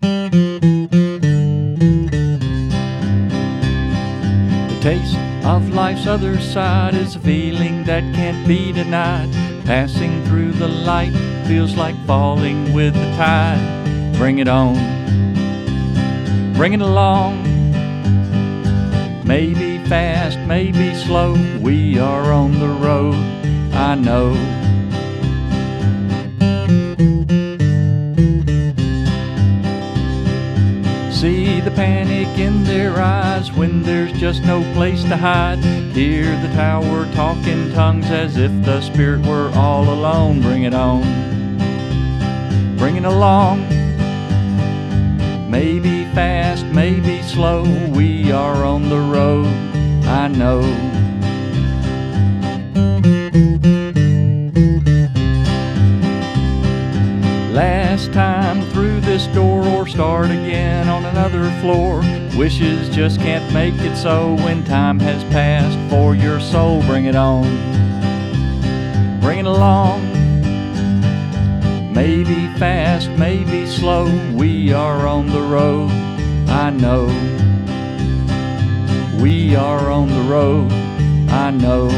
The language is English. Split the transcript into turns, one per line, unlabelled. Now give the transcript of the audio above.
The taste of life's other side is a feeling that can't be denied. Passing through the light feels like falling with the tide. Bring it on, bring it along. Maybe fast, maybe slow, we are on the road, I know. See the panic in their eyes when there's just no place to hide. Hear the tower talk in tongues as if the spirit were all alone. Bring it on, bring it along. Maybe fast, maybe slow, we are on the road, I know. Last time through this door or start again on another floor. Wishes just can't make it so when time has passed for your soul. Bring it on, bring it along. Maybe fast, maybe slow, we are on the road, I know. We are on the road, I know.